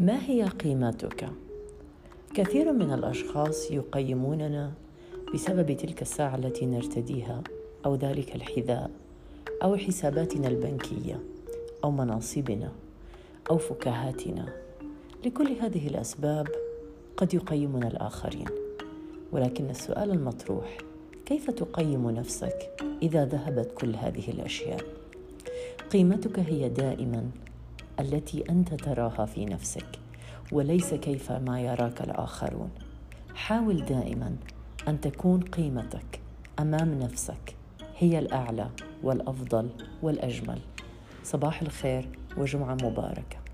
ما هي قيمتك كثير من الأشخاص يقيموننا بسبب تلك الساعة التي نرتديها أو ذلك الحذاء أو حساباتنا البنكية أو مناصبنا أو فكاهاتنا. لكل هذه الأسباب قد يقيمنا الآخرين. ولكن السؤال المطروح كيف تقيم نفسك إذا ذهبت كل هذه الأشياء؟ قيمتك هي دائما التي أنت تراها في نفسك وليس كيف ما يراك الآخرون. حاول دائما أن تكون قيمتك أمام نفسك هي الأعلى والأفضل والأجمل. صباح الخير وجمعة مباركة.